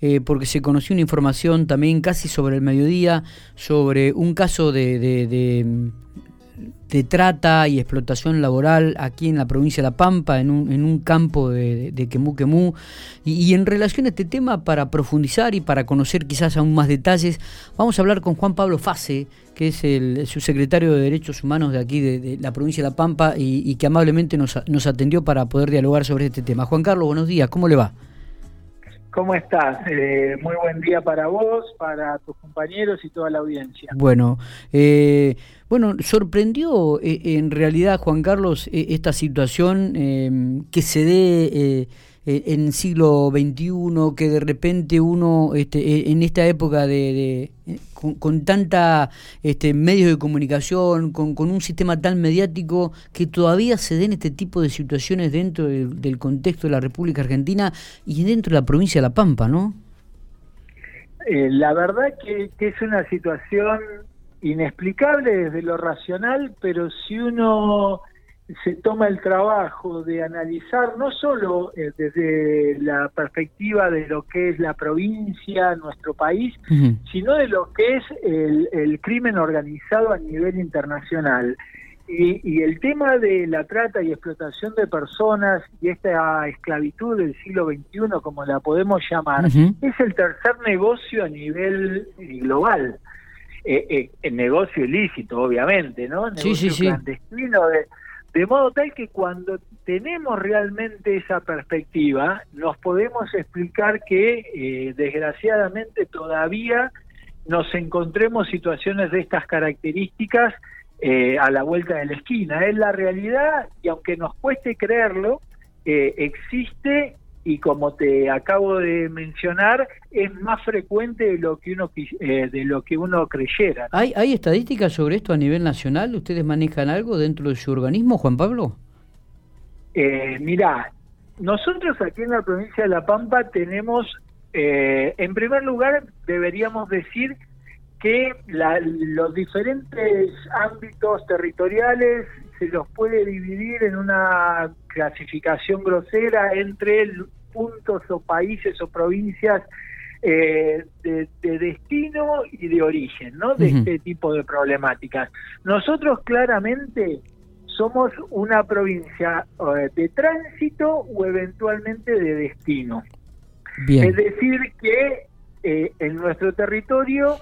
eh, porque se conoció una información también casi sobre el mediodía, sobre un caso de, de, trata y explotación laboral aquí en la provincia de La Pampa, en un, en un campo de, de Quemú Quemú. Y, en relación a este tema, para profundizar y para conocer quizás aún más detalles, vamos a hablar con Juan Pablo Fase, que es el subsecretario de Derechos Humanos de aquí, de, la provincia de La Pampa, y, y que amablemente nos, nos atendió para poder dialogar sobre este tema. Juan Carlos, buenos días, ¿cómo le va? ¿Cómo estás? Eh, muy buen día para vos, para tus compañeros y toda la audiencia. Bueno, eh, bueno, sorprendió eh, en realidad, Juan Carlos, esta situación que se dé eh, en el siglo XXI, que de repente uno este, eh, en esta época de, eh, con, tanta este, medios de comunicación, con, un sistema tan mediático, que todavía se den este tipo de situaciones dentro del, contexto de la República Argentina y dentro de la provincia de La Pampa, ¿no? la verdad que es una situación inexplicable desde lo racional, pero si uno se toma el trabajo de analizar no solo eh, desde la perspectiva de lo que es la provincia, nuestro país, sino de lo que es el, crimen organizado a nivel internacional. Y, el tema de la trata y explotación de personas y esta esclavitud del siglo XXI, como la podemos llamar, es el tercer negocio a nivel eh, global. Eh, eh, el negocio ilícito, obviamente, ¿no? Negocio clandestino de de modo tal que cuando tenemos realmente esa perspectiva, nos podemos explicar que eh, desgraciadamente todavía nos encontremos situaciones de estas características eh, a la vuelta de la esquina. Es la realidad y aunque nos cueste creerlo, eh, existe y como te acabo de mencionar es más frecuente de lo que uno eh, de lo que uno creyera. ¿Hay, ¿Hay estadísticas sobre esto a nivel nacional? ¿Ustedes manejan algo dentro de su organismo, Juan Pablo? Eh, mirá, nosotros aquí en la provincia de La Pampa tenemos, eh, en primer lugar, deberíamos decir que los diferentes ámbitos territoriales se los puede dividir en una clasificación grosera entre puntos o países o provincias eh, de, destino y de origen, ¿no? De este tipo de problemáticas. Nosotros claramente somos una provincia eh, de tránsito o eventualmente de destino. Es decir, que eh, en nuestro territorio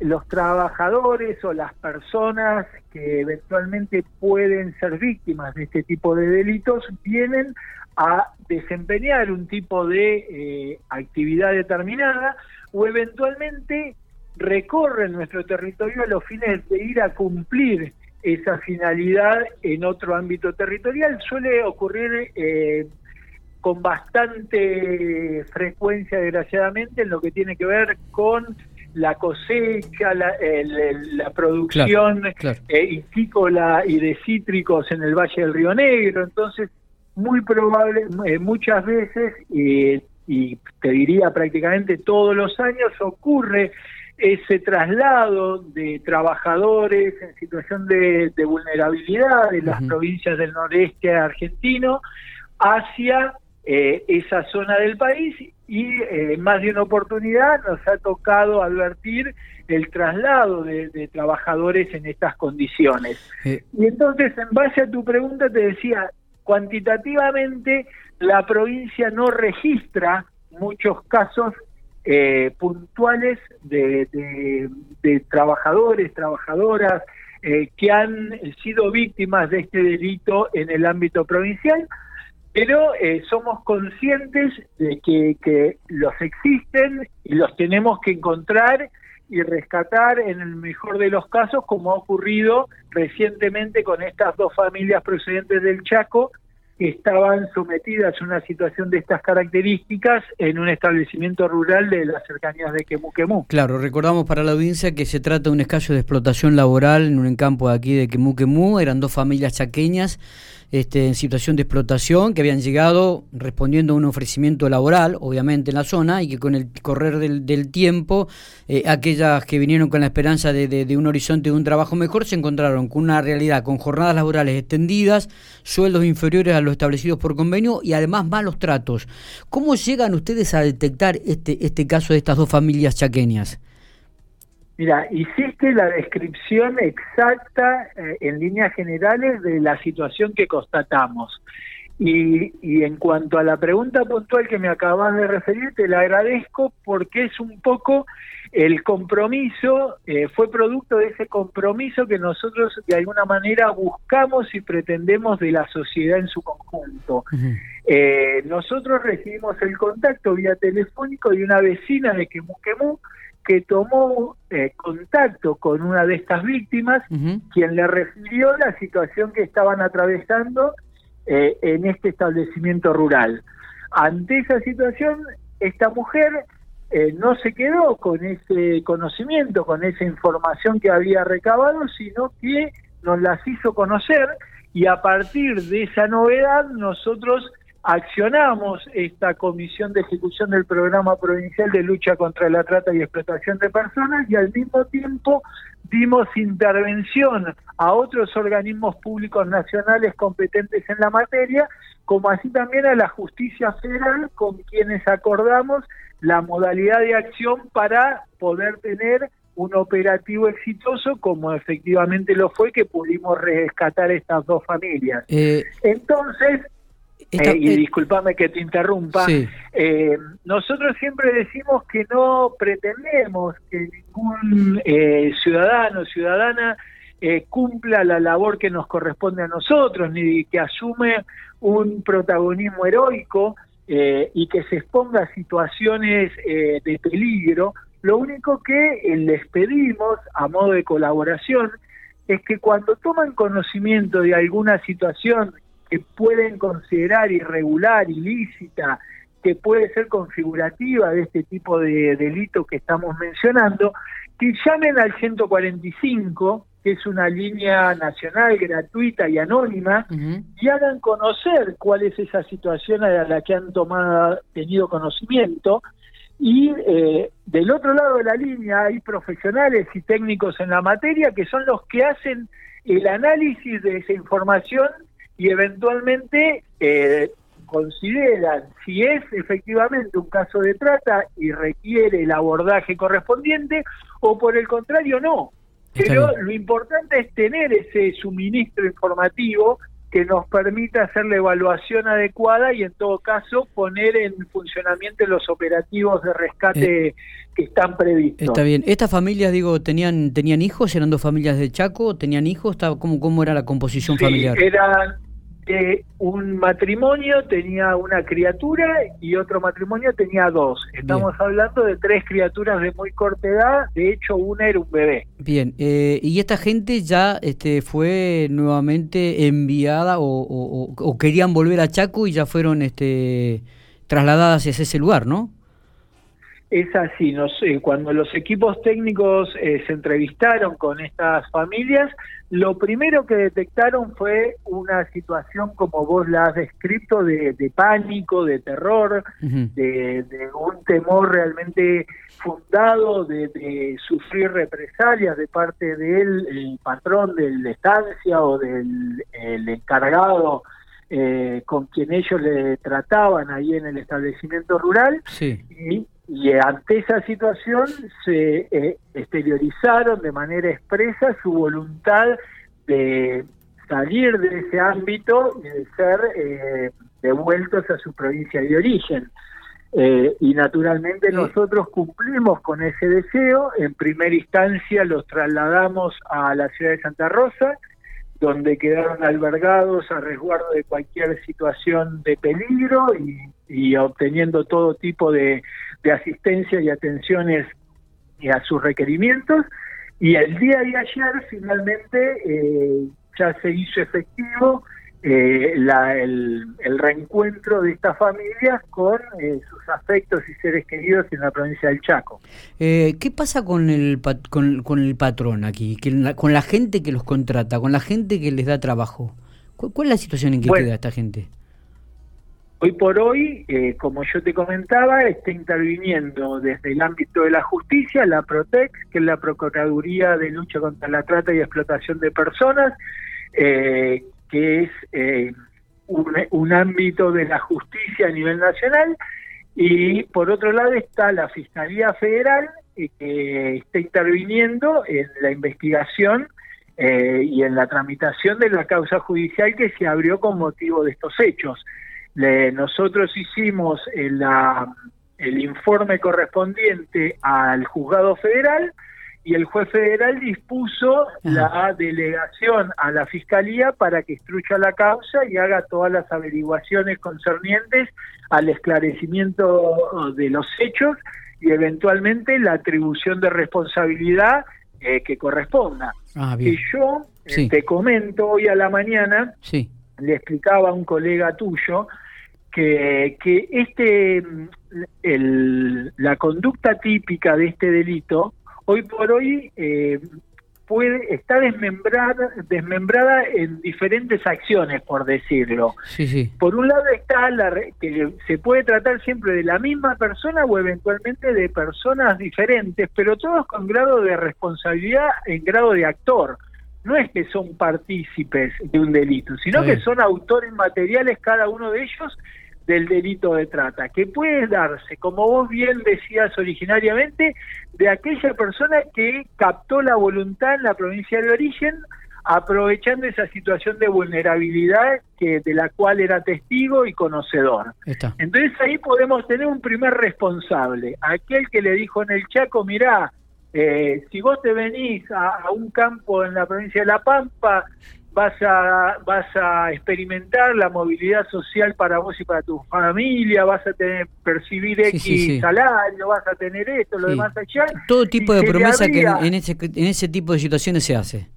los trabajadores o las personas que eventualmente pueden ser víctimas de este tipo de delitos vienen a desempeñar un tipo de eh, actividad determinada o eventualmente recorren nuestro territorio a los fines de ir a cumplir esa finalidad en otro ámbito territorial. Suele ocurrir eh, con bastante frecuencia, desgraciadamente, en lo que tiene que ver con la cosecha, la, la producción eh, y de cítricos en el Valle del Río Negro. Entonces, muy probable, eh, muchas veces, y te diría prácticamente todos los años, ocurre ese traslado de trabajadores en situación de, vulnerabilidad de las provincias del noreste argentino hacia eh, esa zona del país y eh, más de una oportunidad nos ha tocado advertir el traslado de, trabajadores en estas condiciones. Y entonces, en base a tu pregunta, te decía, cuantitativamente la provincia no registra muchos casos eh, puntuales de, trabajadores, trabajadoras eh, que han sido víctimas de este delito en el ámbito provincial, pero eh, somos conscientes de que los existen y los tenemos que encontrar y rescatar en el mejor de los casos, como ha ocurrido recientemente con estas dos familias procedentes del Chaco que estaban sometidas a una situación de estas características en un establecimiento rural de las cercanías de Quemú Claro, recordamos para la audiencia que se trata de un escaso de explotación laboral en un campo de aquí de Quemú eran dos familias chaqueñas este, en situación de explotación, que habían llegado respondiendo a un ofrecimiento laboral, obviamente en la zona, y que con el correr del, tiempo, eh, aquellas que vinieron con la esperanza de, un horizonte de un trabajo mejor, se encontraron con una realidad, con jornadas laborales extendidas, sueldos inferiores a los establecidos por convenio y además malos tratos. ¿Cómo llegan ustedes a detectar este, este caso de estas dos familias chaqueñas? Mira, hiciste la descripción exacta eh, en líneas generales de la situación que constatamos. Y, y, en cuanto a la pregunta puntual que me acabas de referir, te la agradezco porque es un poco el compromiso, eh, fue producto de ese compromiso que nosotros de alguna manera buscamos y pretendemos de la sociedad en su conjunto. eh, nosotros recibimos el contacto vía telefónico de una vecina de Quemuquemú que tomó eh, contacto con una de estas víctimas, quien le refirió la situación que estaban atravesando eh, en este establecimiento rural. Ante esa situación, esta mujer eh, no se quedó con ese conocimiento, con esa información que había recabado, sino que nos las hizo conocer y a partir de esa novedad nosotros accionamos esta comisión de ejecución del programa provincial de lucha contra la trata y explotación de personas y al mismo tiempo dimos intervención a otros organismos públicos nacionales competentes en la materia, como así también a la justicia federal con quienes acordamos la modalidad de acción para poder tener un operativo exitoso como efectivamente lo fue que pudimos rescatar estas dos familias. Eh, Entonces, eh, y discúlpame que te interrumpa, eh, nosotros siempre decimos que no pretendemos que ningún eh, ciudadano o ciudadana cumpla la labor que nos corresponde a nosotros, ni que asume un protagonismo heroico y que se exponga a situaciones de peligro. Lo único que les pedimos a modo de colaboración es que cuando toman conocimiento de alguna situación que pueden considerar irregular, ilícita, que puede ser configurativa de este tipo de delito que estamos mencionando, que llamen al 145, que es una línea nacional gratuita y anónima, y hagan conocer cuál es esa situación a la que han tomado, tenido conocimiento. Y eh, del otro lado de la línea hay profesionales y técnicos en la materia que son los que hacen el análisis de esa información y eventualmente eh, consideran si es efectivamente un caso de trata y requiere el abordaje correspondiente o por el contrario no. Pero lo importante es tener ese suministro informativo que nos permita hacer la evaluación adecuada y en todo caso poner en funcionamiento los operativos de rescate eh, que están previstos. Está bien. ¿Estas familias, digo, tenían tenían hijos? ¿Eran dos familias de Chaco? ¿Tenían hijos? ¿Cómo, cómo era la composición sí, familiar? Eran, un matrimonio tenía una criatura y otro matrimonio tenía dos. Estamos hablando de tres criaturas de muy corta edad, de hecho una era un bebé. Bien, eh, y esta gente ya este, fue nuevamente enviada o, querían volver a Chaco y ya fueron este, trasladadas hacia ese lugar, ¿no? Es así, cuando los equipos técnicos eh, se entrevistaron con estas familias, lo primero que detectaron fue una situación como vos la has descrito de, pánico, de terror, de, un temor realmente fundado de, sufrir represalias de parte del patrón de la estancia o del encargado eh, con quien ellos le trataban ahí en el establecimiento rural. Y y ante esa situación se eh, exteriorizaron de manera expresa su voluntad de salir de ese ámbito y de ser eh, devueltos a su provincia de origen. Eh, y naturalmente nosotros cumplimos con ese deseo. En primera instancia los trasladamos a la ciudad de Santa Rosa, donde quedaron albergados a resguardo de cualquier situación de peligro y obteniendo todo tipo de de asistencia y atenciones a sus requerimientos. Y el día de ayer finalmente eh, ya se hizo efectivo eh, el, reencuentro de estas familias con eh, sus afectos y seres queridos en la provincia del Chaco. ¿Qué pasa con el, con, el patrón aquí? con la gente que los contrata, con la gente que les da trabajo. ¿Cuál es la situación en que queda esta gente? Hoy por hoy, eh, como yo te comentaba, está interviniendo desde el ámbito de la justicia la PROTEX, que es la Procuraduría de Lucha contra la Trata y Explotación de Personas, eh, que es eh, un, ámbito de la justicia a nivel nacional, y por otro lado está la Fiscalía Federal, que está interviniendo en la investigación y en la tramitación de la causa judicial que se abrió con motivo de estos hechos nosotros hicimos el, el informe correspondiente al juzgado federal y el juez federal dispuso la delegación a la fiscalía para que instruya la causa y haga todas las averiguaciones concernientes al esclarecimiento de los hechos y eventualmente la atribución de responsabilidad eh, que corresponda. Ah, y yo eh, te comento hoy a la mañana, le explicaba a un colega tuyo que, que este el, la conducta típica de este delito hoy por hoy eh, puede está desmembrada desmembrada en diferentes acciones por decirlo. Por un lado está la que se puede tratar siempre de la misma persona o eventualmente de personas diferentes pero todos con grado de responsabilidad en grado de actor no es que son partícipes de un delito, sino que son autores materiales cada uno de ellos del delito de trata, que puede darse, como vos bien decías originariamente, de aquella persona que captó la voluntad en la provincia de origen, aprovechando esa situación de vulnerabilidad que de la cual era testigo y conocedor. Entonces ahí podemos tener un primer responsable, aquel que le dijo en el Chaco, mirá, eh, si vos te venís a, un campo en la provincia de La Pampa vas a, vas a experimentar la movilidad social para vos y para tu familia, vas a tener percibir X salario, vas a tener esto, lo demás allá. Todo tipo de promesa que en ese, en ese tipo de situaciones se hace.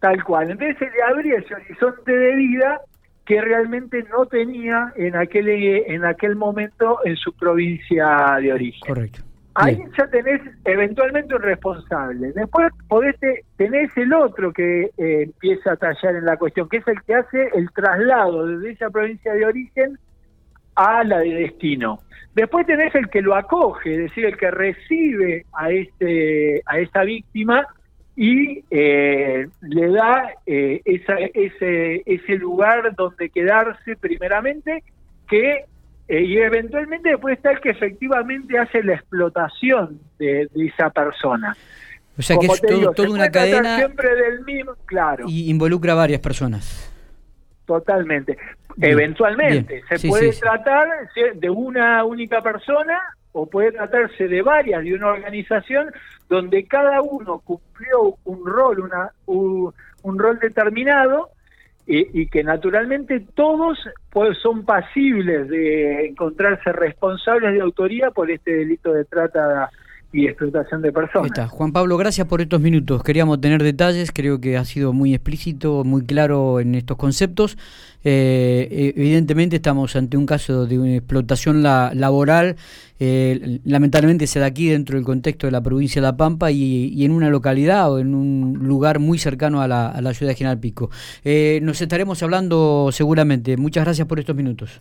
Tal cual. Entonces se le abría ese horizonte de vida que realmente no tenía en aquel, en aquel momento en su provincia de origen. Correcto. Ahí ya tenés eventualmente un responsable. Después podés tenés el otro que eh, empieza a tallar en la cuestión, que es el que hace el traslado desde esa provincia de origen a la de destino. Después tenés el que lo acoge, es decir, el que recibe a este a esta víctima y eh, le da eh, esa, ese, ese lugar donde quedarse primeramente que eh, y eventualmente después está el que efectivamente hace la explotación de, esa persona. O sea que es toda una cadena siempre del mismo, claro. Y involucra a varias personas. Totalmente. Eventualmente se puede tratar de una única persona o puede tratarse de varias de una organización donde cada uno cumplió un rol, una, un rol determinado y, que naturalmente todos pues, son pasibles de encontrarse responsables de autoría por este delito de trata y explotación de personas. Juan Pablo, gracias por estos minutos. Queríamos tener detalles, creo que ha sido muy explícito, muy claro en estos conceptos. Eh, evidentemente estamos ante un caso de una explotación laboral, eh, lamentablemente se da aquí dentro del contexto de la provincia de La Pampa y, en una localidad o en un lugar muy cercano a la, ciudad de General Pico. Eh, nos estaremos hablando seguramente. Muchas gracias por estos minutos.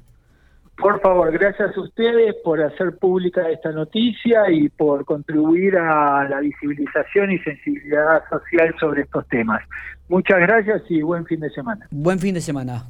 Por favor, gracias a ustedes por hacer pública esta noticia y por contribuir a la visibilización y sensibilidad social sobre estos temas. Muchas gracias y buen fin de semana. Buen fin de semana.